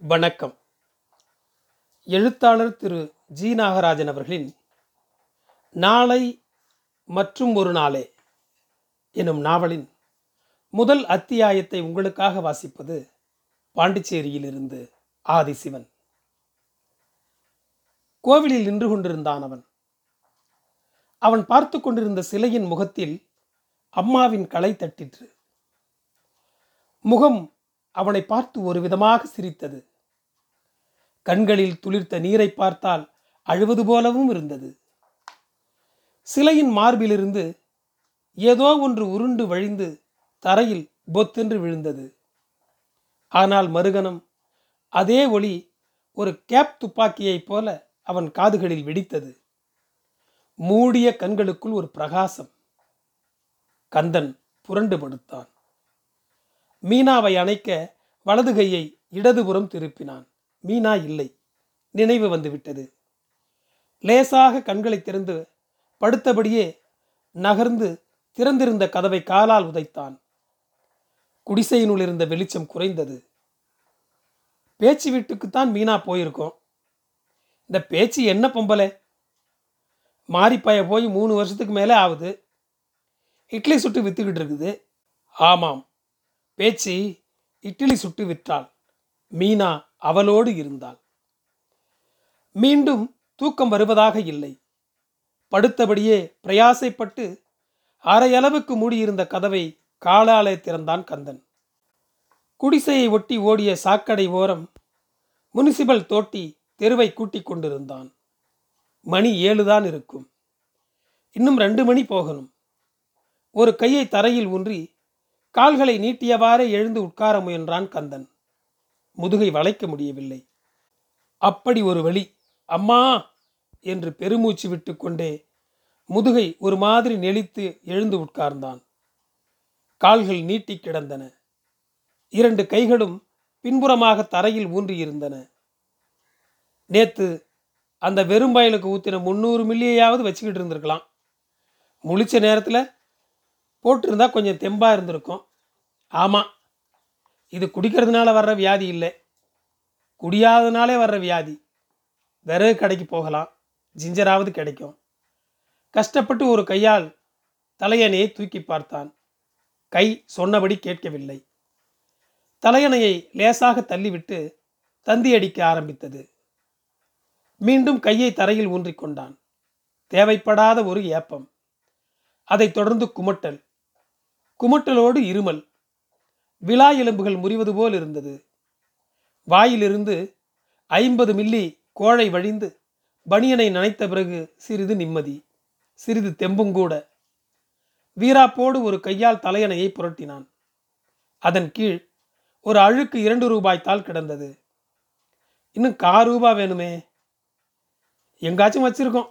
வணக்கம். எழுத்தாளர் திரு ஜி நாகராஜன் அவர்களின் நாளை மற்றும் ஒரு நாளே எனும் நாவலின் முதல் அத்தியாயத்தை உங்களுக்காக வாசிப்பது பாண்டிச்சேரியிலிருந்து ஆதிசிவன். கோவிலில் நின்று கொண்டிருந்தான் அவன். அவன் பார்த்து கொண்டிருந்த சிலையின் முகத்தில் அம்மாவின் களை தட்டிற்று. முகம் அவனை பார்த்து ஒரு விதமாக சிரித்தது. கண்களில் துளிர்த்த நீரை பார்த்தால் அழுவது போலவும் இருந்தது. சிலையின் மார்பிலிருந்து ஏதோ ஒன்று உருண்டு வழிந்து தரையில் பொத்தென்று விழுந்தது. ஆனால் மறுகணம் அதே ஒளி ஒரு கேப் துப்பாக்கியைப் போல அவன் காதுகளில் வெடித்தது. மூடிய கண்களுக்குள் ஒரு பிரகாசம். கந்தன் புரண்டு படுத்தான். மீனாவை அணைக்க வலது கையை இடதுபுறம் திருப்பினான். மீனா இல்லை. நினைவு வந்துவிட்டது. லேசாக கண்களை திறந்து படுத்தபடியே நகர்ந்து திறந்திருந்த கதவை காலால் உதைத்தான். குடிசையினுள் இருந்த வெளிச்சம் குறைந்தது. பேச்சு வீட்டுக்குத்தான் மீனா போயிருக்கோம். இந்த பேச்சு என்ன பொம்பலை மாரிப்பாய போய் மூணு வருஷத்துக்கு மேலே ஆகுது. இட்லி சுட்டு வித்துக்கிட்டு இருக்குது. ஆமாம். பேச்சு இட்லி சுட்டு விற்றாள். மீனா அவளோடு இருந்தாள். மீண்டும் தூக்கம் வருவதாக இல்லை. படுத்தபடியே பிரயாசைப்பட்டு அரையளவுக்கு மூடியிருந்த கதவை காலாலே திறந்தான் கந்தன். குடிசையை ஒட்டி ஓடிய சாக்கடை ஓரம் முனிசிபல் தோட்டி தெருவை கூட்டிக் கொண்டிருந்தான். மணி ஏழுதான் இருக்கும். இன்னும் ரெண்டு மணி போகணும். ஒரு கையை தரையில் ஊன்றி கால்களை நீட்டியவாறே எழுந்து உட்கார முயன்றான் கந்தன். முதுகை வளைக்க முடியவில்லை. அப்படி ஒரு வழி அம்மா! என்று பெருமூச்சு விட்டுக்கொண்டே முதுகை ஒரு மாதிரி நெளித்து எழுந்து உட்கார்ந்தான். கால்கள் நீட்டி கிடந்தன. இரண்டு கைகளும் பின்புறமாக தரையில் ஊன்றியிருந்தன. நேத்து அந்த வெறும் பயலுக்கு ஊற்றின முந்நூறு மில்லியையாவது வச்சுக்கிட்டு இருந்திருக்கலாம். முழிச்ச நேரத்தில் போட்டிருந்தா கொஞ்சம் தெம்பாக இருந்திருக்கும். ஆமாம் இது குடிக்கிறதுனால வர்ற வியாதி இல்லை. குடியாதனாலே வர்ற வியாதி. விறகு கடைக்கு போகலாம். ஜிஞ்சராவது கிடைக்கும். கஷ்டப்பட்டு ஒரு கையால் தலையணையை தூக்கி பார்த்தான். கை சொன்னபடி கேட்கவில்லை. தலையணையை லேசாக தள்ளிவிட்டு தந்தி அடிக்க ஆரம்பித்தது. மீண்டும் கையை தரையில் ஊன்றிக்கொண்டான். தேவைப்படாத ஒரு ஏப்பம். அதைத் தொடர்ந்து குமட்டல். குமட்டலோடு இருமல். விழா எலும்புகள் முறிவது போல் இருந்தது. வாயிலிருந்து ஐம்பது மில்லி கோழை வழிந்து பனியனை நனைத்த பிறகு சிறிது நிம்மதி சிறிது தெம்பும் கூட. வீராப்போடு ஒரு கையால் தலையணையை புரட்டினான். அதன் கீழ் ஒரு அழுக்கு இரண்டு ரூபாய் தாள் கிடந்தது. இன்னும் கா ரூபா வேணுமே? எங்காச்சும் வச்சிருக்கோம்.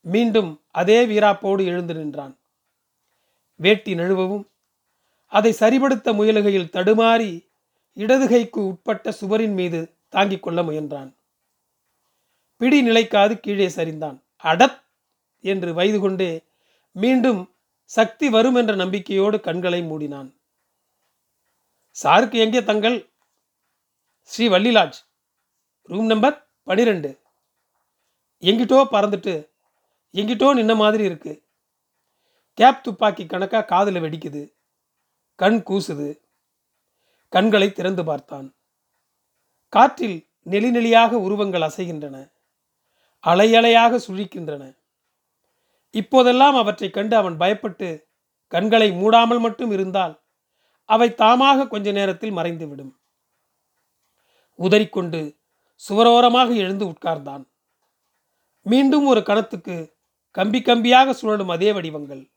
மீண்டும் அதே வீராப்போடு எழுந்து நின்றான். வேட்டி நழுவவும் அதை சரிபடுத்த முயலுகையில் தடுமாறி இடதுகைக்கு உட்பட்ட சுவரின் மீது தாங்கிக் கொள்ள முயன்றான். பிடி நிலைக்காது கீழே சரிந்தான். அடத் என்று வயது கொண்டே மீண்டும் சக்தி வரும் என்ற நம்பிக்கையோடு கண்களை மூடினான். சாருக்கு எங்கே தங்கள்? ஸ்ரீ வள்ளிலாஜ். ரூம் நம்பர் பனிரெண்டு. எங்கிட்டோ பறந்துட்டு எங்கிட்டோ நின்ன மாதிரி இருக்குது கேப் துப்பாக்கி கணக்காக காதில் வெடிக்குது. கண் கூசுது. கண்களை திறந்து பார்த்தான். காற்றில் நெளி நெளியாக உருவங்கள் அசைகின்றன. அலையலையாக சுழிக்கின்றன. இப்போதெல்லாம் அவற்றைக் கண்டு அவன் பயப்பட்டு கண்களை மூடாமல் மட்டும் இருந்தால் அவை தாமாக கொஞ்ச நேரத்தில் மறைந்துவிடும். உதறிக்கொண்டு சுவரோரமாக எழுந்து உட்கார்ந்தான். மீண்டும் ஒரு கணத்துக்கு கம்பி கம்பியாக சுழலும் அதே வடிவங்கள்.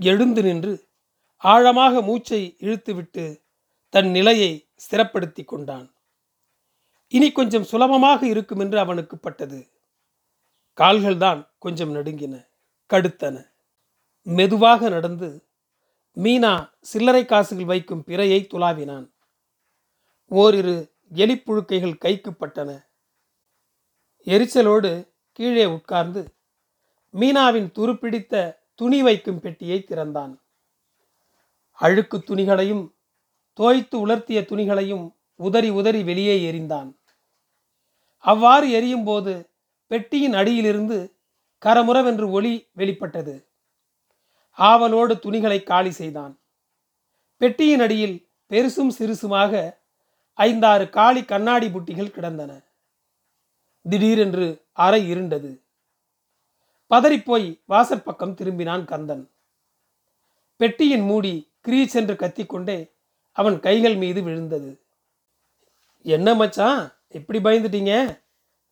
எழுந்து நின்று ஆழமாக மூச்சை இழுத்துவிட்டு தன் நிலையை ஸ்திரப்படுத்தி கொண்டான். இனி கொஞ்சம் சுலபமாக இருக்கும் என்று அவனுக்கு பட்டது. கால்கள்தான் கொஞ்சம் நடுங்கின கடுத்தன. மெதுவாக நடந்து மீனா சில்லறை காசுகள் வைக்கும் பிறையை துளாவினான். ஓரிரு எலிப்புழுக்கைகள் கைக்கு பட்டன. எரிச்சலோடு கீழே உட்கார்ந்து மீனாவின் துருப்பிடித்த துணி வைக்கும் பெட்டியை திறந்தான். அழுக்கு துணிகளையும் தோய்த்து உலர்த்திய துணிகளையும் உதறி உதறி வெளியே எறிந்தான். அவ்வாறு எரியும் போது பெட்டியின் அடியிலிருந்து கரமுறவென்று ஒளி வெளிப்பட்டது. ஆவலோடு துணிகளை காலி செய்தான். பெட்டியின் அடியில் பெருசும் சிறுசுமாக ஐந்தாறு காலி கண்ணாடி புட்டிகள் கிடந்தன. திடீரென்று அறை இருண்டது. பதறிப்போய் வாசற்பக்கம் திரும்பினான் கந்தன். பெட்டியின் மூடி கிரீச் என்று கத்திக்கொண்டே அவன் கைகள் மீது விழுந்தது. என்ன மச்சான் இப்படி பயந்துட்டீங்க?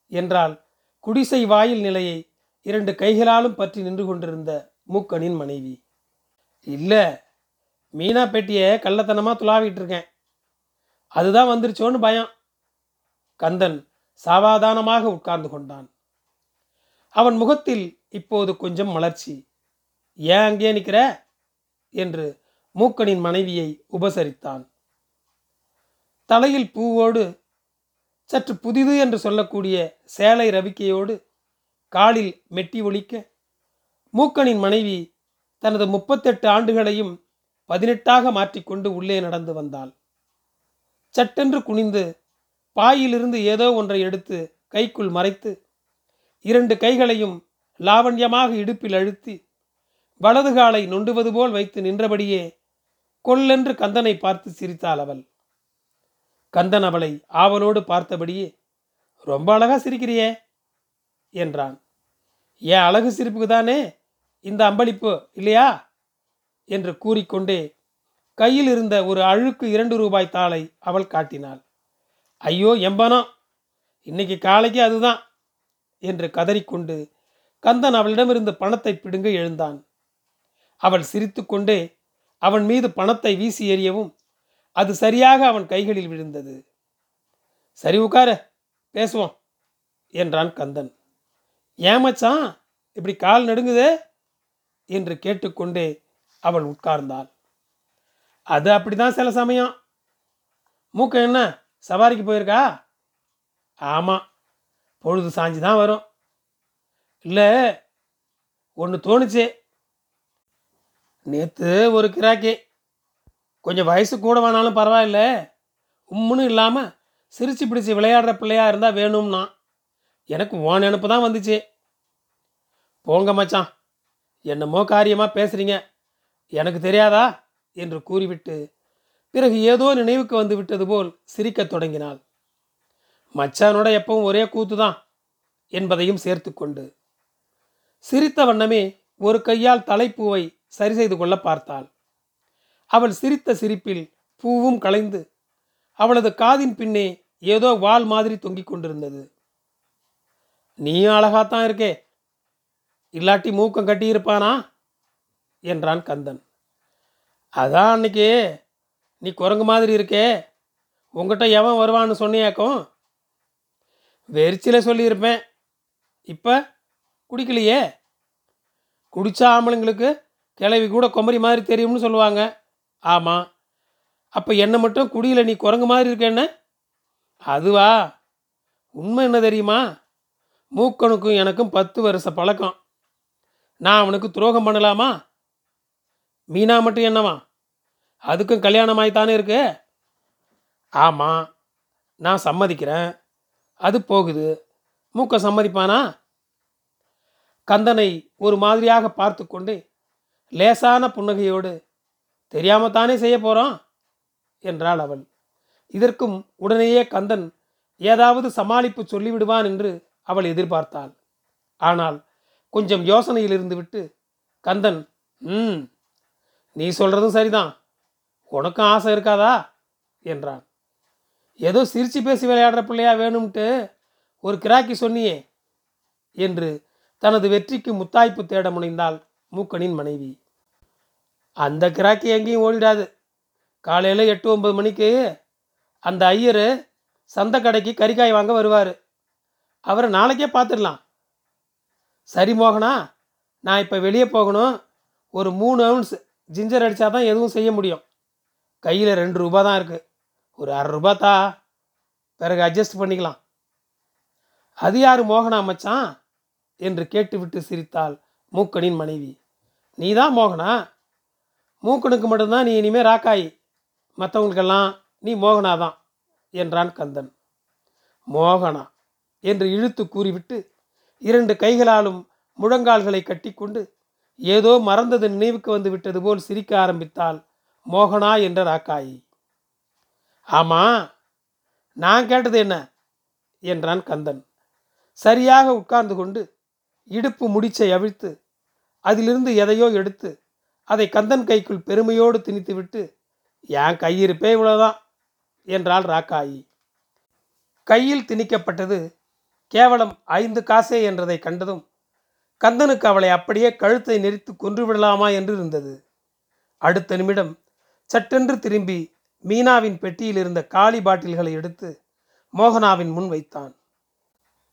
என்றால் குடிசை வாயில் நிலையை இரண்டு கைகளாலும் பற்றி நின்று கொண்டிருந்த மூக்கனின் மனைவி. இல்லை மீனா பெட்டியை கள்ளத்தனமாக துளாவிட்டு இருக்கேன் அதுதான் வந்துருச்சோன்னு பயம். கந்தன் சாவாதானமாக உட்கார்ந்து கொண்டான். அவன் முகத்தில் இப்போது கொஞ்சம் மலர்ச்சி. ஏன் அங்கே நிற்கிற? என்று மூக்கனின் மனைவியை உபசரித்தான். தலையில் பூவோடு சற்று புதிது என்று சொல்லக்கூடிய சேலை ரவிக்கையோடு காலில் மெட்டி ஒலிக்க மூக்கனின் மனைவி தனது முப்பத்தெட்டு ஆண்டுகளையும் பதினெட்டாக மாற்றிக்கொண்டு உள்ளே நடந்து வந்தாள். சட்டென்று குனிந்து பாயிலிருந்து ஏதோ ஒன்றை எடுத்து கைக்குள் மறைத்து இரண்டு கைகளையும் லாவண்யமாக இடுப்பில் அழுத்தி வலது காலை நொண்டுவது போல் வைத்து நின்றபடியே கொல்லென்று கந்தனை பார்த்து சிரித்தாள் அவள். கந்தன் அவளை ஆவலோடு பார்த்தபடியே ரொம்ப அழகா சிரிக்கிறியே என்றான். ஏன் அழகு சிரிப்புக்கு தானே? இந்த அம்பளிப்பு இல்லையா? என்று கூறிக்கொண்டே கையில் இருந்த ஒரு அழுக்கு இரண்டு ரூபாய் தாளை அவள் காட்டினாள். ஐயோ எம்பனம் இன்னைக்கு காலைக்கு அதுதான் என்று கதறிக்கொண்டு கந்தன் அவளிடமிருந்து பணத்தை பிடுங்க எழுந்தான். அவள் சிரித்துக்கொண்டே அவன் மீது பணத்தை வீசி எறியவும் அது சரியாக அவன் கைகளில் விழுந்தது. சரி உட்கார பேசுவோம் என்றான் கந்தன். ஏமச்சான் இப்படி கால் நடுங்குதே? என்று கேட்டுக்கொண்டே அவள் உட்கார்ந்தாள். அது அப்படிதான் சில சமயம். மூக்க என்ன சவாரிக்கு போயிருக்கா? ஆமாம் பொழுது சாஞ்சு தான் வரும். இல்லை ஒன்று தோணுச்சு. நேற்று ஒரு கிராக்கி. கொஞ்சம் வயசு கூட வேணாலும் பரவாயில்ல. உம்முன்னு இல்லாமல் சிரிச்சு பிடிச்சி விளையாடுற பிள்ளையாக இருந்தால் வேணும்னா எனக்கு ஓ நினப்பு தான் வந்துச்சு. போங்க மச்சான். என்னமோ காரியமாக பேசுகிறீங்க எனக்கு தெரியாதா? என்று கூறிவிட்டு பிறகு ஏதோ நினைவுக்கு வந்து விட்டது போல் சிரிக்கத் தொடங்கினாள். மச்சானோட எப்பவும் ஒரே கூத்து தான் என்பதையும் சேர்த்து கொண்டு சிரித்த வண்ணமே ஒரு கையால் தலைப்பூவை சரி செய்து கொள்ள பார்த்தாள். அவள் சிரித்த சிரிப்பில் பூவும் கலைந்து அவளது காதின் பின்னே ஏதோ வால் மாதிரி தொங்கிக் கொண்டிருந்தது. நீயும் அழகாத்தான் இருக்கே. இல்லாட்டி மூக்கம் கட்டியிருப்பானா? என்றான் கந்தன். அதான் அன்னைக்கு. நீ குரங்கு மாதிரி இருக்கே. உங்ககிட்ட எவன் வருவான்னு சொன்னியாக்கும்? வெறிச்சில சொல்லியிருப்பேன். இப்போ குடிக்கலையே? குடித்தா ஆம்பளைங்களுக்கு கிளவி கூட குமரி மாதிரி தெரியும்னு சொல்லுவாங்க. ஆமாம் அப்போ என்னை மட்டும் குடியில் நீ குரங்கு மாதிரி இருக்கேன்னு அதுவா? உண்மை என்ன தெரியுமா? மூக்கனுக்கும் எனக்கும் பத்து வருஷ பழக்கம். நான் அவனுக்கு துரோகம் பண்ணலாமா? மீனா மட்டும் என்னவா? அதுக்கும் கல்யாணமாய்த்தானே இருக்கு? ஆமாம் நான் சம்மதிக்கிறேன். அது போகுது. மூக்க சம்மதிப்பானா? கந்தனை ஒரு மாதிரியாக பார்த்து கொண்டு லேசான புன்னகையோடு தெரியாமத்தானே செய்ய போறோம்? என்றாள் அவள். இதற்கும் உடனேயே கந்தன் ஏதாவது சமாளிப்பு சொல்லிவிடுவான் என்று அவள் எதிர்பார்த்தாள். ஆனால் கொஞ்சம் யோசனையில் இருந்துவிட்டு கந்தன் ம் நீ சொல்றதும் சரிதான். உனக்கும் ஆசை இருக்காதா? என்றான். ஏதோ சிரிச்சு பேசி விளையாடுற பிள்ளையா வேணும்ட்டு ஒரு கிராக்கி சொன்னியே என்று தனது வெற்றிக்கு முத்தாய்ப்பு தேட முனைந்தாள் மூக்கனின் மனைவி. அந்த கிராக்கி எங்கேயும் ஓடிடாது. காலையில் எட்டு ஒன்பது மணிக்கு அந்த ஐயர் சந்தை கடைக்கு கறிக்காய் வாங்க வருவார். அவரை நாளைக்கே பார்த்துடலாம். சரி மோகனா நான் இப்போ வெளியே போகணும். ஒரு மூணு அவுன்ஸ் ஜிஞ்சர் அடித்தா தான் எதுவும் செய்ய முடியும். கையில் ரெண்டு ரூபா தான் இருக்குது ஒரு அரை ரூபா தா. பிறகு அட்ஜஸ்ட் பண்ணிக்கலாம். அது யார் மோகனா மச்சான்? என்று கேட்டுவிட்டு சிரித்தாள் மூக்கனின் மனைவி. நீ தான் மோகனா? மூக்கனுக்கு மட்டும்தான் நீ இனிமேல் ராக்காயி. மற்றவங்களுக்கெல்லாம் நீ மோகனாதான் என்றான் கந்தன். மோகனா? என்று இழுத்து கூறிவிட்டு இரண்டு கைகளாலும் முழங்கால்களை கட்டிக்கொண்டு ஏதோ மறந்தது நினைவுக்கு வந்து விட்டது போல் சிரிக்க ஆரம்பித்தாள் மோகனா என்ற ராக்காயி. ஆமா நான் கேட்டது என்ன? என்றான் கந்தன். சரியாக உட்கார்ந்து கொண்டு இடுப்பு முடிச்சை அவிழ்த்து அதிலிருந்து எதையோ எடுத்து அதை கந்தன் கைக்குள் பெருமையோடு திணித்துவிட்டு என் கையிருப்பே இவ்வளோதான் என்றாள் ராக்காயி. கையில் திணிக்கப்பட்டது கேவலம் ஐந்து காசே என்றதை கண்டதும் கந்தனுக்கு அவளை அப்படியே கழுத்தை நெறித்து கொன்றுவிடலாமா என்று இருந்தது. அடுத்த நிமிடம் சட்டென்று திரும்பி மீனாவின் பெட்டியில் இருந்த காலி பாட்டில்களை எடுத்து மோகனாவின் முன் வைத்தான்.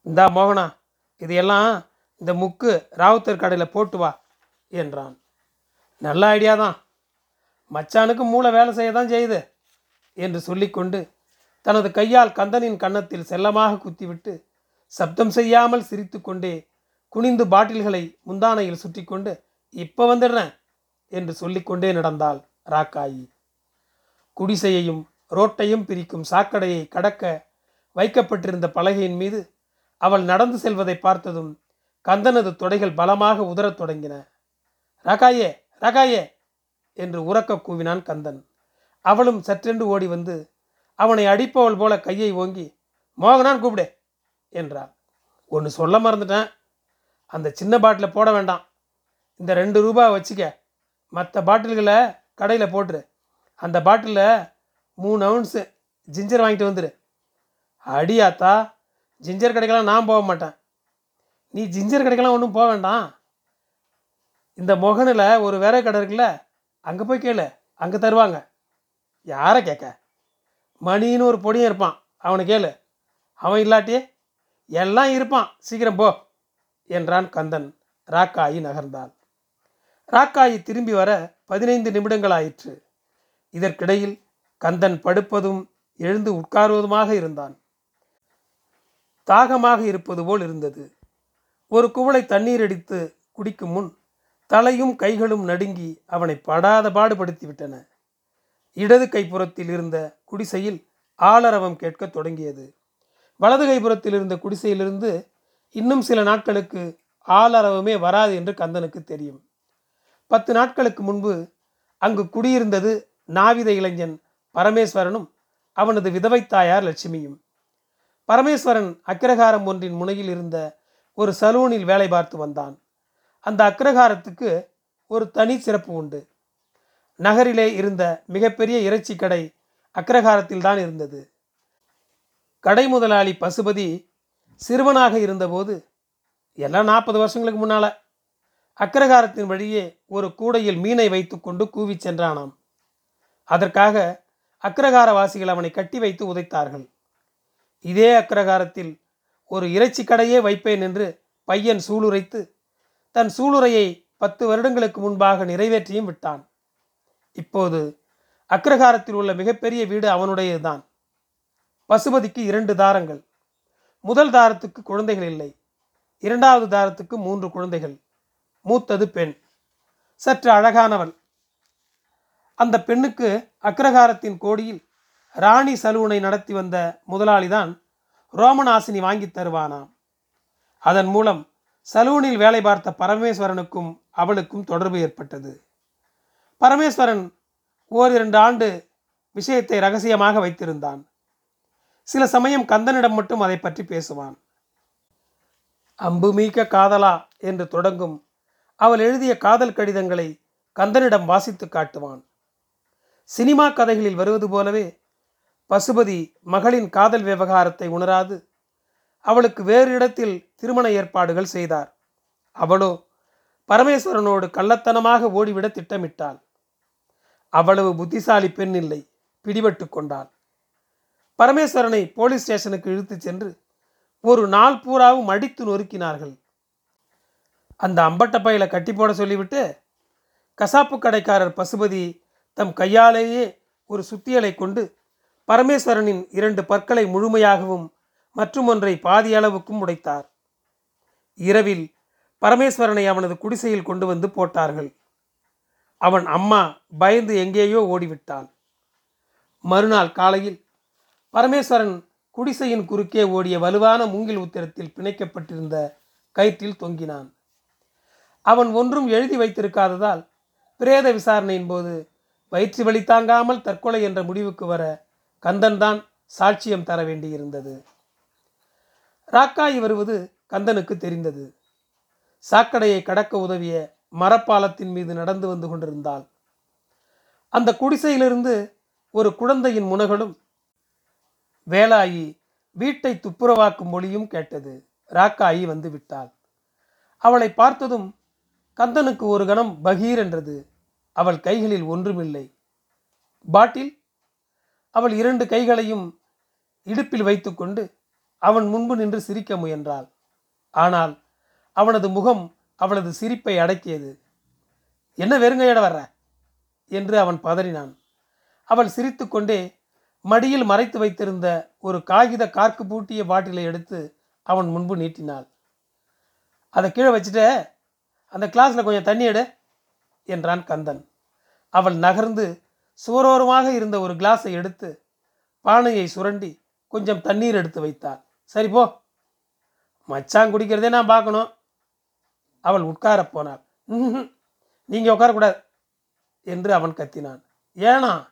இந்தா மோகனா இதையெல்லாம் இந்த முக்கு ராவுத்தர் கடையில் போட்டு வா என்றான். நல்ல ஐடியா தான். மச்சானுக்கு மூளை வேலை செய்ய தான் செய்யுது என்று சொல்லிக்கொண்டு தனது கையால் கந்தனின் கன்னத்தில் செல்லமாக குத்திவிட்டு சப்தம் செய்யாமல் சிரித்துக்கொண்டே குனிந்து பாட்டில்களை முந்தானையில் சுற்றி கொண்டு இப்போ வந்துடுறேன் என்று சொல்லிக்கொண்டே நடந்தாள் ராக்காயி. குடிசையையும் ரோட்டையும் பிரிக்கும் சாக்கடையை கடக்க வைக்கப்பட்டிருந்த பலகையின் மீது அவள் நடந்து செல்வதை பார்த்ததும் கந்தனது தொடைகள் பலமாக உதறத் தொடங்கின. ராகாயே ராகாயே! என்று உறக்க கூவினான் கந்தன். அவளும் சற்றென்று ஓடி வந்து அவனை அடிப்பவள் போல கையை ஓங்கி மோகனான் கூப்பிடு! என்றாள். ஒன்று சொல்ல மறந்துட்டேன். அந்த சின்ன பாட்டிலை போட வேண்டாம். இந்த ரெண்டு ரூபா வச்சுக்க. மற்ற பாட்டில்களை கடையில் போட்டுரு. அந்த பாட்டிலில் மூணு அவுன்ஸு ஜிஞ்சர் வாங்கிட்டு வந்துடு அடியாத்தா ஜிஞ்சர் கடைக்கெல்லாம் நான் போக மாட்டேன். நீ ஜிஞ்சர் கடைக்கெல்லாம் ஒன்றும் போக வேண்டாம். இந்த மொகனில் ஒரு வேற கடை இருக்குல்ல அங்கே போய் கேளு அங்கே தருவாங்க. யாரை கேட்க? மணின்னு ஒரு பொடியும் இருப்பான் அவனை கேளு. அவன் இல்லாட்டி எல்லாம் இருப்பான். சீக்கிரம் போ என்றான் கந்தன் ராக்காயி நகர்ந்தான் ராக்காயி திரும்பி வர பதினைந்து நிமிடங்கள் ஆயிற்று இதற்கிடையில் கந்தன் படுப்பதும் எழுந்து உட்காருவதுமாக இருந்தான். தாகமாக இருப்பது போல் இருந்தது. ஒரு குவளை தண்ணீர் அடித்து குடிக்கும் முன் தலையும் கைகளும் நடுங்கி அவனை படாத பாடுபடுத்திவிட்டன இடது கைப்புறத்தில் இருந்த குடிசையில் ஆளரவம் கேட்கத் தொடங்கியது. வலது கைப்புறத்தில் இருந்த குடிசையிலிருந்து இன்னும் சில நாட்களுக்கு ஆளரவமே வராது என்று கந்தனுக்கு தெரியும். பத்து நாட்களுக்கு முன்பு அங்கு குடியிருந்தது நாவித இளைஞன் பரமேஸ்வரனும் அவனது விதவை தாயார் லட்சுமியும். பரமேஸ்வரன் அக்கிரகாரம் ஒன்றின் முனையில் இருந்த ஒரு சலூனில் வேலை பார்த்து வந்தான். அந்த அக்ரஹாரத்துக்கு ஒரு தனி சிறப்பு உண்டு. நகரிலே இருந்த மிகப்பெரிய இறைச்சி கடை அக்ரகாரத்தில் தான் இருந்தது. கடை முதலாளி பசுபதி சிறுவனாக இருந்தபோது எல்லாம் நாற்பது வருஷங்களுக்கு முன்னால அக்ரஹாரத்தின் வழியே ஒரு கூடையில் மீனை வைத்துக்கொண்டு கூவி சென்றானாம். அதற்காக அக்ரகாரவாசிகள் அவனை கட்டி வைத்து உதைத்தார்கள். இதே அக்ரகாரத்தில் ஒரு இறைச்சி கடையே வைப்பேன் என்று பையன் சூளுரைத்து தன் சூளுரையை பத்து வருடங்களுக்கு முன்பாக நிறைவேற்றியும் விட்டான். இப்போது அக்ரஹாரத்தில் உள்ள மிகப்பெரிய வீடு அவனுடையதுதான். பசுபதிக்கு இரண்டு தாரங்கள். முதல் தாரத்துக்கு குழந்தைகள் இல்லை. இரண்டாவது தாரத்துக்கு மூன்று குழந்தைகள். மூத்தது பெண். சற்று அழகானவள். அந்த பெண்ணுக்கு அக்ரகாரத்தின் கோடியில் ராணி சலூனை நடத்தி வந்த முதலாளிதான் ரோமநாசினி வாங்கி தருவானாம். அதன் மூலம் சலூனில் வேலை பார்த்த பரமேஸ்வரனுக்கும் அவளுக்கும் தொடர்பு ஏற்பட்டது. பரமேஸ்வரன் ஓரிரண்டு ஆண்டு விஷயத்தை ரகசியமாக வைத்திருந்தான். சில சமயம் கந்தனிடம் மட்டும் அதை பற்றி பேசுவான். அம்புமீக்க காதலா என்று தொடங்கும் அவள் எழுதிய காதல் கடிதங்களை கந்தனிடம் வாசித்து காட்டுவான். சினிமா கதைகளில் வருவது போலவே பசுபதி மகளின் காதல் விவகாரத்தை உணராது. அவளுக்கு வேறு இடத்தில் திருமண ஏற்பாடுகள் செய்தார். அவளோ பரமேஸ்வரனோடு கள்ளத்தனமாக ஓடிவிட திட்டமிட்டாள். அவ்வளவு புத்திசாலி பெண் இல்லை பிடிபட்டு கொண்டாள். பரமேஸ்வரனை போலீஸ் ஸ்டேஷனுக்கு இழுத்துச் சென்று ஒரு நாள் பூராவும் அடித்து நொறுக்கினார்கள். அந்த அம்பட்ட பையில கட்டி போட சொல்லிவிட்டு கசாப்பு கடைக்காரர் பசுபதி தம் கையாலேயே ஒரு சுத்தியலை கொண்டு பரமேஸ்வரனின் இரண்டு பற்களை முழுமையாகவும் மற்றும் ஒன்றை பாதி அளவுக்கும் உடைத்தார். இரவில் பரமேஸ்வரனை அவனது குடிசையில் கொண்டு வந்து போட்டார்கள். அவன் அம்மா பயந்து எங்கேயோ ஓடிவிட்டாள். மறுநாள் காலையில் பரமேஸ்வரன் குடிசையின் குறுக்கே ஓடிய வலுவான மூங்கில் உத்திரத்தில் பிணைக்கப்பட்டிருந்த கயிற்றில் தொங்கினான். அவன் ஒன்றும் எழுதி வைத்திருக்காததால் பிரேத விசாரணையின் போது வயிற்று வலி தாங்காமல் தற்கொலை என்ற முடிவுக்கு வர கந்தன்தான் சாட்சியம் தர வேண்டியிருந்தது. ராக்காயி வருவது கந்தனுக்கு தெரிந்தது. சாக்கடையை கடக்க உதவிய மரப்பாலத்தின் மீது நடந்து வந்து கொண்டிருந்தாள். அந்த குடிசையிலிருந்து ஒரு குழந்தையின் முனகளும் வேலாயி வீட்டை துப்புரவாக்கும் மொழியும் கேட்டது. ராக்காயி வந்து விட்டாள். அவளை பார்த்ததும் கந்தனுக்கு ஒரு கணம் பகீர் என்றது. அவள் கைகளில் ஒன்றுமில்லை. பாட்டில் அவள் இரண்டு கைகளையும் இடுப்பில் வைத்துக்கொண்டு அவன் முன்பு நின்று சிரிக்க முயன்றாள். ஆனால் அவனது முகம் அவளது சிரிப்பை அடக்கியது. என்ன வெறுங்கையிட வர்ற? என்று அவன் பதறினான். அவள் சிரித்துக்கொண்டே மடியில் மறைத்து வைத்திருந்த ஒரு காகித கார்க்கு பூட்டிய பாட்டிலை எடுத்து அவன் முன்பு நீட்டினாள். அதை கீழே வச்சுட்டு அந்த கிளாஸில் கொஞ்சம் தண்ணி எடு என்றான் கந்தன். அவள் நகர்ந்து சுவரோரமாக இருந்த ஒரு கிளாஸை எடுத்து பானையை சுரண்டி கொஞ்சம் தண்ணீர் எடுத்து வைத்தாள். சரி போ. மச்சான் குடிக்கிறதே நான் பார்க்கணும். அவள் உட்கார போனாள். நீங்கள் உட்காரக்கூடாது என்று அவன் கத்தினான். ஏனா?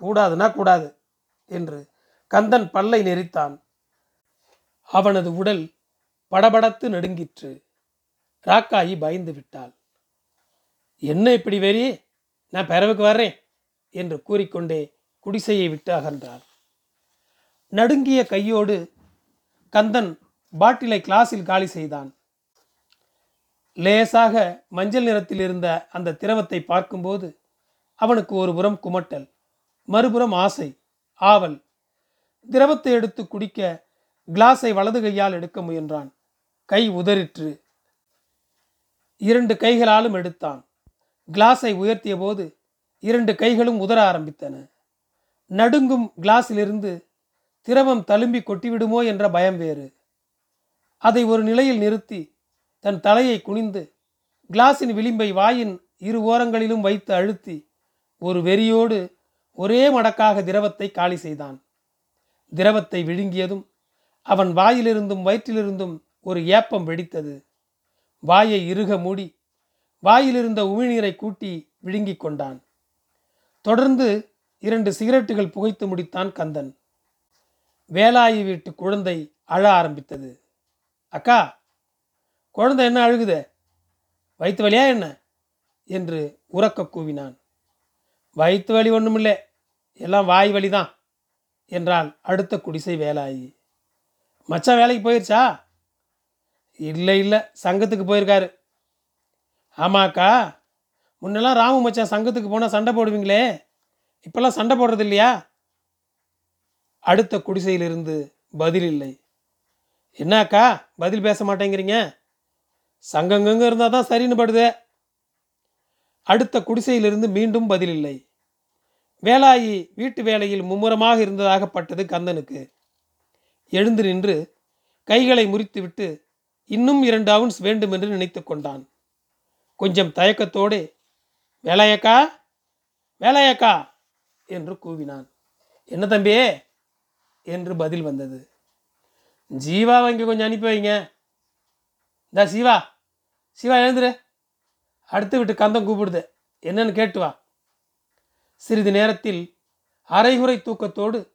கூடாதுன்னா கூடாது என்று கந்தன் பல்லை நெரித்தான். அவனது உடல் படபடத்து நடுங்கிற்று. ராக்காயி பயந்து விட்டாள். என்ன இப்படி வெறி? நான் பிறவுக்கு வர்றேன். என்று கூறிக்கொண்டே குடிசையை விட்டு அகன்றார். நடுங்கிய கையோடு கந்தன் பாட்டிலை கிளாஸில் காலி செய்தான். லேசாக மஞ்சள் நிறத்தில் இருந்த அந்த திரவத்தை பார்க்கும்போது அவனுக்கு ஒரு புறம் குமட்டல் மறுபுறம் ஆசை ஆவல். திரவத்தை எடுத்து குடிக்க கிளாஸை வலது கையால் எடுக்க முயன்றான். கை உதறிற்று. இரண்டு கைகளாலும் எடுத்தான். கிளாஸை உயர்த்திய போது இரண்டு கைகளும் உதற ஆரம்பித்தன. நடுங்கும் கிளாஸிலிருந்து திரவம் தழும்பி கொட்டிவிடுமோ என்ற பயம் வேறு. அதை ஒரு நிலையில் நிறுத்தி தன் தலையை குனிந்து கிளாஸின் விளிம்பை வாயின் இரு ஓரங்களிலும் வைத்து அழுத்தி ஒரு வெறியோடு ஒரே மடக்காக திரவத்தை காலி செய்தான். திரவத்தை விழுங்கியதும் அவன் வாயிலிருந்தும் வயிற்றிலிருந்தும் ஒரு ஏப்பம் வெடித்தது. வாயை இறுக மூடி வாயிலிருந்த உமிழ்நீரை கூட்டி விழுங்கிக் கொண்டான். தொடர்ந்து இரண்டு சிகரெட்டுகள் புகைத்து முடித்தான் கந்தன். வேலாயி வீட்டு குழந்தை அழ ஆரம்பித்தது. அக்கா குழந்தை என்ன அழுகுதே? வயிற்று வலியா என்ன? என்று உறக்க கூவினான். வயிற்று வலி ஒன்றுமில்லை எல்லாம் வாய் வலி தான் என்றால் அடுத்த குடிசை வேலாயி. மச்சான் வேலைக்கு போயிருச்சா? இல்லை இல்லை சங்கத்துக்கு போயிருக்காரு. ஆமாக்கா முன்னெல்லாம் ராமு மச்சான் சங்கத்துக்கு போனால் சண்டை போடுவீங்களே? இப்பெல்லாம் சண்டை போடுறது இல்லையா அடுத்த குடிசையிலிருந்து பதில் இல்லை. என்னக்கா? பதில் பேச மாட்டேங்கிறீங்க? சங்கங்கங்க இருந்தால் தான் சரின்னு படுது. அடுத்த குடிசையிலிருந்து மீண்டும் பதில் இல்லை. வேலாயி வீட்டு வேலையில் மும்முரமாக இருந்ததாகப்பட்டது கந்தனுக்கு. எழுந்து நின்று கைகளை முறித்துவிட்டு இன்னும் இரண்டு அவுன்ஸ் வேண்டும் என்று நினைத்து கொண்டான். கொஞ்சம் தயக்கத்தோடு வேலையக்கா? வேலையக்கா! என்று கூவினான். என்ன தம்பி? என்று பதில் வந்தது. ஜீவாவை இங்கே கொஞ்சம் அனுப்பி வைங்க. இந்த சிவா சிவா எழுந்துரு. அடுத்து விட்டு கந்தம் கூப்பிடுது. என்னன்னு கேட்டு வா. சிறிது நேரத்தில் அரைகுறை தூக்கத்தோடு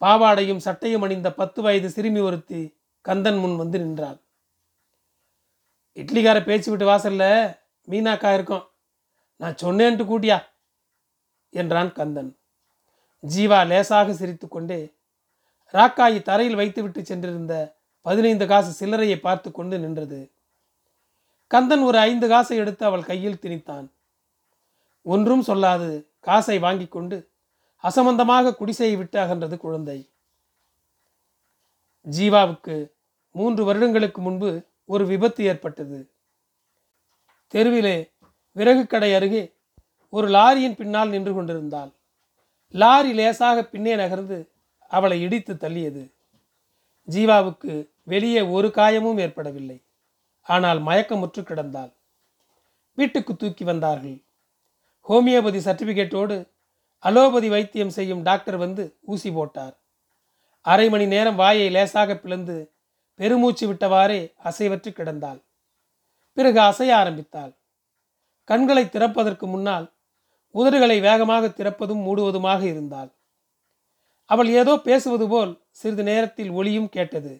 பாவாடையும் சட்டையும் அணிந்த பத்து வயது சிறுமி ஒருத்தி கந்தன் முன் வந்து நின்றாள். இட்லிக்கார பேச்சு விட்டு வாசல்ல மீனாக்கா இருக்கும். நான் சொன்னேன்ட்டு கூட்டியா? என்றான் கந்தன். ஜீவா லேசாக சிரித்துக்கொண்டே ராக்காயி தரையில் வைத்துவிட்டு சென்றிருந்த பதினைந்து காசு சில்லறையை பார்த்து கொண்டு நின்றது. கந்தன் ஒரு ஐந்து காசை எடுத்து அவள் கையில் திணித்தான். ஒன்றும் சொல்லாது காசை வாங்கி கொண்டு அசம்பந்தமாக குடிசையை விட்டு அகன்றது குழந்தை. ஜீவாவுக்கு மூன்று வருடங்களுக்கு முன்பு ஒரு விபத்து ஏற்பட்டது. தெருவிலே விறகு கடை அருகே ஒரு லாரியின் பின்னால் நின்று கொண்டிருந்தாள். லாரி லேசாக பின்னே நகர்ந்து அவளை இடித்து தள்ளியது. ஜீவாவுக்கு வெளியே ஒரு காயமும் ஏற்படவில்லை. ஆனால் மயக்கமுற்று கிடந்தாள். வீட்டுக்கு தூக்கி வந்தார்கள். ஹோமியோபதி சர்டிபிகேட்டோடு அலோபதி வைத்தியம் செய்யும் டாக்டர் வந்து ஊசி போட்டார். அரை மணி நேரம் வாயை லேசாக பிளந்து பெருமூச்சு விட்டவாறே அசைவற்று கிடந்தாள். பிறகு அசைய ஆரம்பித்தாள். கண்களை திறப்பதற்கு முன்னால் உதடுகளை வேகமாக திறப்பதும் மூடுவதுமாக இருந்தாள். அவள் ஏதோ பேசுவது போல் சிறிது நேரத்தில் ஒளியும் கேட்டது.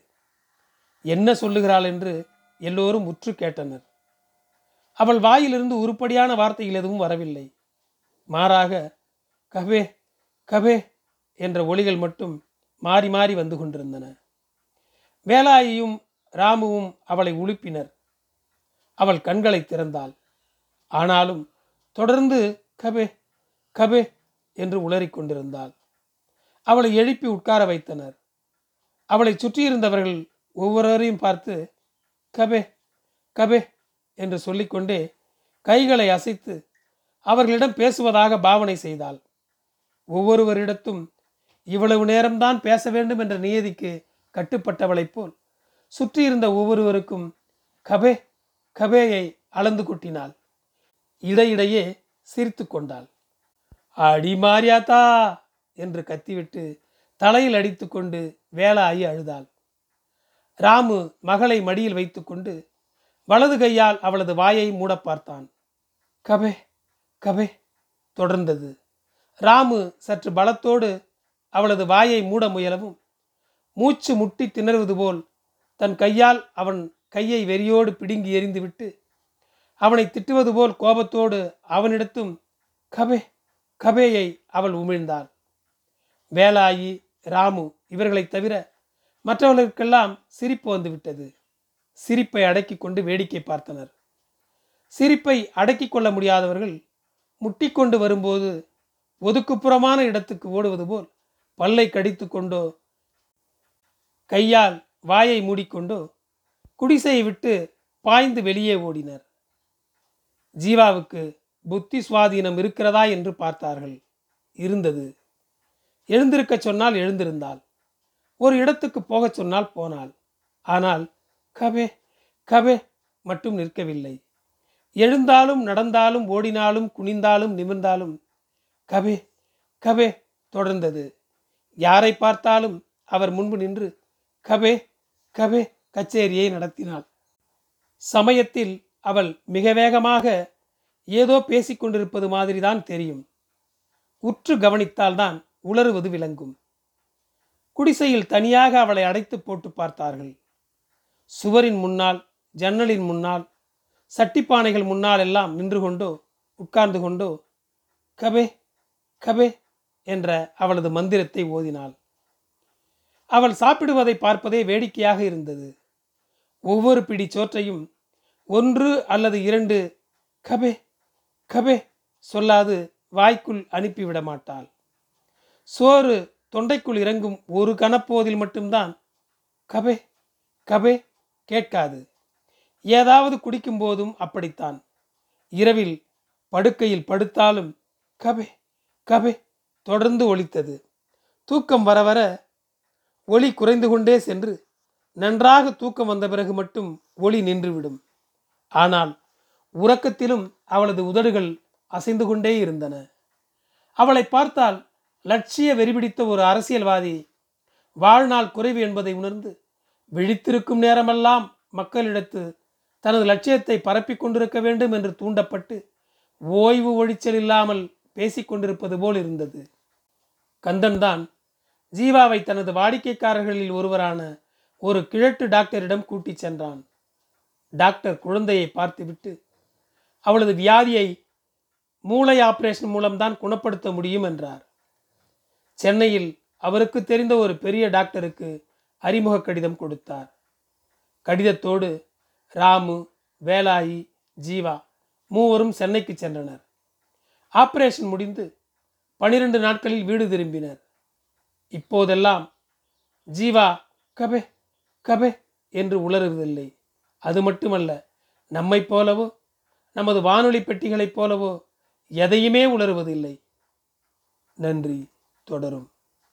என்ன சொல்லுகிறாள் என்று எல்லோரும் முற்று கேட்டனர். அவள் வாயிலிருந்து உருப்படியான வார்த்தைகள் எதுவும் வரவில்லை. மாறாக கபே கபே என்ற ஒளிகள் மட்டும் மாறி மாறி வந்து கொண்டிருந்தன. வேலாயியும் ராமுவும் அவளை உழுப்பினர் அவள் கண்களை திறந்தாள். ஆனாலும் தொடர்ந்து கபே கபே என்று உளறிக் கொண்டிருந்தாள். அவளை எழுப்பி உட்கார வைத்தனர். அவளை சுற்றியிருந்தவர்கள் ஒவ்வொருவரையும் பார்த்து கபே கபே என்று சொல்லிக்கொண்டே கைகளை அசைத்து அவர்களிடம் பேசுவதாக பாவனை செய்தாள். ஒவ்வொருவரிடத்தும் இவ்வளவு நேரம்தான் பேச வேண்டும் என்ற நியதிக்கு கட்டுப்பட்டவளைப் போல் சுற்றியிருந்த ஒவ்வொருவருக்கும் கபே கபேயை அளந்து கொட்டினாள். இடையிடையே சிரித்து கொண்டாள். அடி மாரியாத்தா! என்று கத்திவிட்டு தலையில் அடித்துக்கொண்டு வேலாயி அழுதாள். ராமு மகளை மடியில் வைத்துக்கொண்டு வலது கையால் அவளது வாயை மூட பார்த்தான். கபே கபே! தொடர்ந்தது. ராமு சற்று பலத்தோடு அவளது வாயை மூட முயலவும் மூச்சு முட்டி திணறுவது போல் தன் கையால் அவன் கையை வெறியோடு பிடுங்கி எறிந்துவிட்டு அவனை திட்டுவது போல் கோபத்தோடு அவனிடத்தும் கபே கபேயை அவள் உமிழ்ந்தாள். வேலாயி ராமு இவர்களைத் தவிர மற்றவர்களுக்கெல்லாம் சிரிப்பு வந்துவிட்டது. சிரிப்பை அடக்கி கொண்டு வேடிக்கை பார்த்தனர். சிரிப்பை அடக்கி கொள்ள முடியாதவர்கள் முட்டிக்கொண்டு வரும்போது ஒதுக்குப்புறமான இடத்துக்கு ஓடுவது போல் பல்லை கடித்து கொண்டோ கையால் வாயை மூடிக்கொண்டோ குடிசையை விட்டு பாய்ந்து வெளியே ஓடினர். ஜீவாவுக்கு புத்தி சுவாதீனம் இருக்கிறதா என்று பார்த்தார்கள். இருந்தது. எழுந்திருக்க சொன்னால் எழுந்திருந்தாள். ஒரு இடத்துக்கு போகச் சொன்னால் போனாள். ஆனால் கபே கபே மட்டும் நிற்கவில்லை. எழுந்தாலும் நடந்தாலும் ஓடினாலும் குனிந்தாலும் நிமிர்ந்தாலும் கபே கபே தொடர்ந்தது. யாரை பார்த்தாலும் அவர் முன்பு நின்று கபே கபே கச்சேரியை நடத்தினாள். சமயத்தில் அவள் மிக வேகமாக ஏதோ பேசிக்கொண்டிருப்பது மாதிரிதான் தெரியும். உற்று கவனித்தால்தான் உளறுவது விளங்கும். குடிசையில் தனியாக அவளை அடைத்து போட்டு பார்த்தார்கள். சுவரின் முன்னால் ஜன்னலின் முன்னால் சட்டிப்பானைகள் முன்னால் எல்லாம் நின்று கொண்டோ உட்கார்ந்து கொண்டோ கபே கபே என்ற அவளது மந்திரத்தை ஓதினாள். அவள் சாப்பிடுவதை பார்ப்பதே வேடிக்கையாக இருந்தது. ஒவ்வொரு பிடி சோற்றையும் ஒன்று அல்லது இரண்டு கபே கபே சொல்லாது வாய்க்குள் அனுப்பிவிட மாட்டாள். சோறு தொண்டைக்குள் இறங்கும் ஒரு கனப்போதில் மட்டும்தான் கபே கபே கேட்காது. ஏதாவது குடிக்கும் போதும் அப்படித்தான். இரவில் படுக்கையில் படுத்தாலும் கபே கபே தொடர்ந்து ஒலித்தது. தூக்கம் வர வர ஒளி குறைந்து கொண்டே சென்று நன்றாக தூக்கம் வந்த பிறகு மட்டும் ஒளி நின்றுவிடும். ஆனால் உறக்கத்திலும் அவளது உதடுகள் அசைந்து கொண்டே இருந்தன. அவளை பார்த்தால் லட்சிய வெறிபிடித்த ஒரு அரசியல்வாதி வாழ்நாள் குறைவு என்பதை உணர்ந்து விழித்திருக்கும் நேரமெல்லாம் மக்களிடத்து தனது லட்சியத்தை பரப்பிக் கொண்டிருக்க வேண்டும் என்று தூண்டப்பட்டு ஓய்வு ஒழிச்சல் இல்லாமல் பேசிக்கொண்டிருப்பது போல் இருந்தது. கந்தன்தான் ஜீவாவை தனது வாடிக்கைக்காரர்களில் ஒருவரான ஒரு கிழட்டு டாக்டரிடம் கூட்டிச் சென்றான். டாக்டர் குழந்தையை பார்த்துவிட்டு அவளது வியாதியை மூளை ஆபரேஷன் மூலம்தான் குணப்படுத்த முடியும் என்றார். சென்னையில் அவருக்கு தெரிந்த ஒரு பெரிய டாக்டருக்கு அறிமுக கடிதம் கொடுத்தார். கடிதத்தோடு ராமு வேலாயி ஜீவா மூவரும் சென்னைக்கு சென்றனர். ஆபரேஷன் முடிந்து பனிரெண்டு நாட்களில் வீடு திரும்பினர். இப்போதெல்லாம் ஜீவா கபே கபே என்று உளறுவதில்லை. அது மட்டுமல்ல நம்மைப் போலவோ நமது வானொலி பெட்டிகளைப் போலவோ எதையுமே உணர்வதில்லை நன்றி தொடரும்.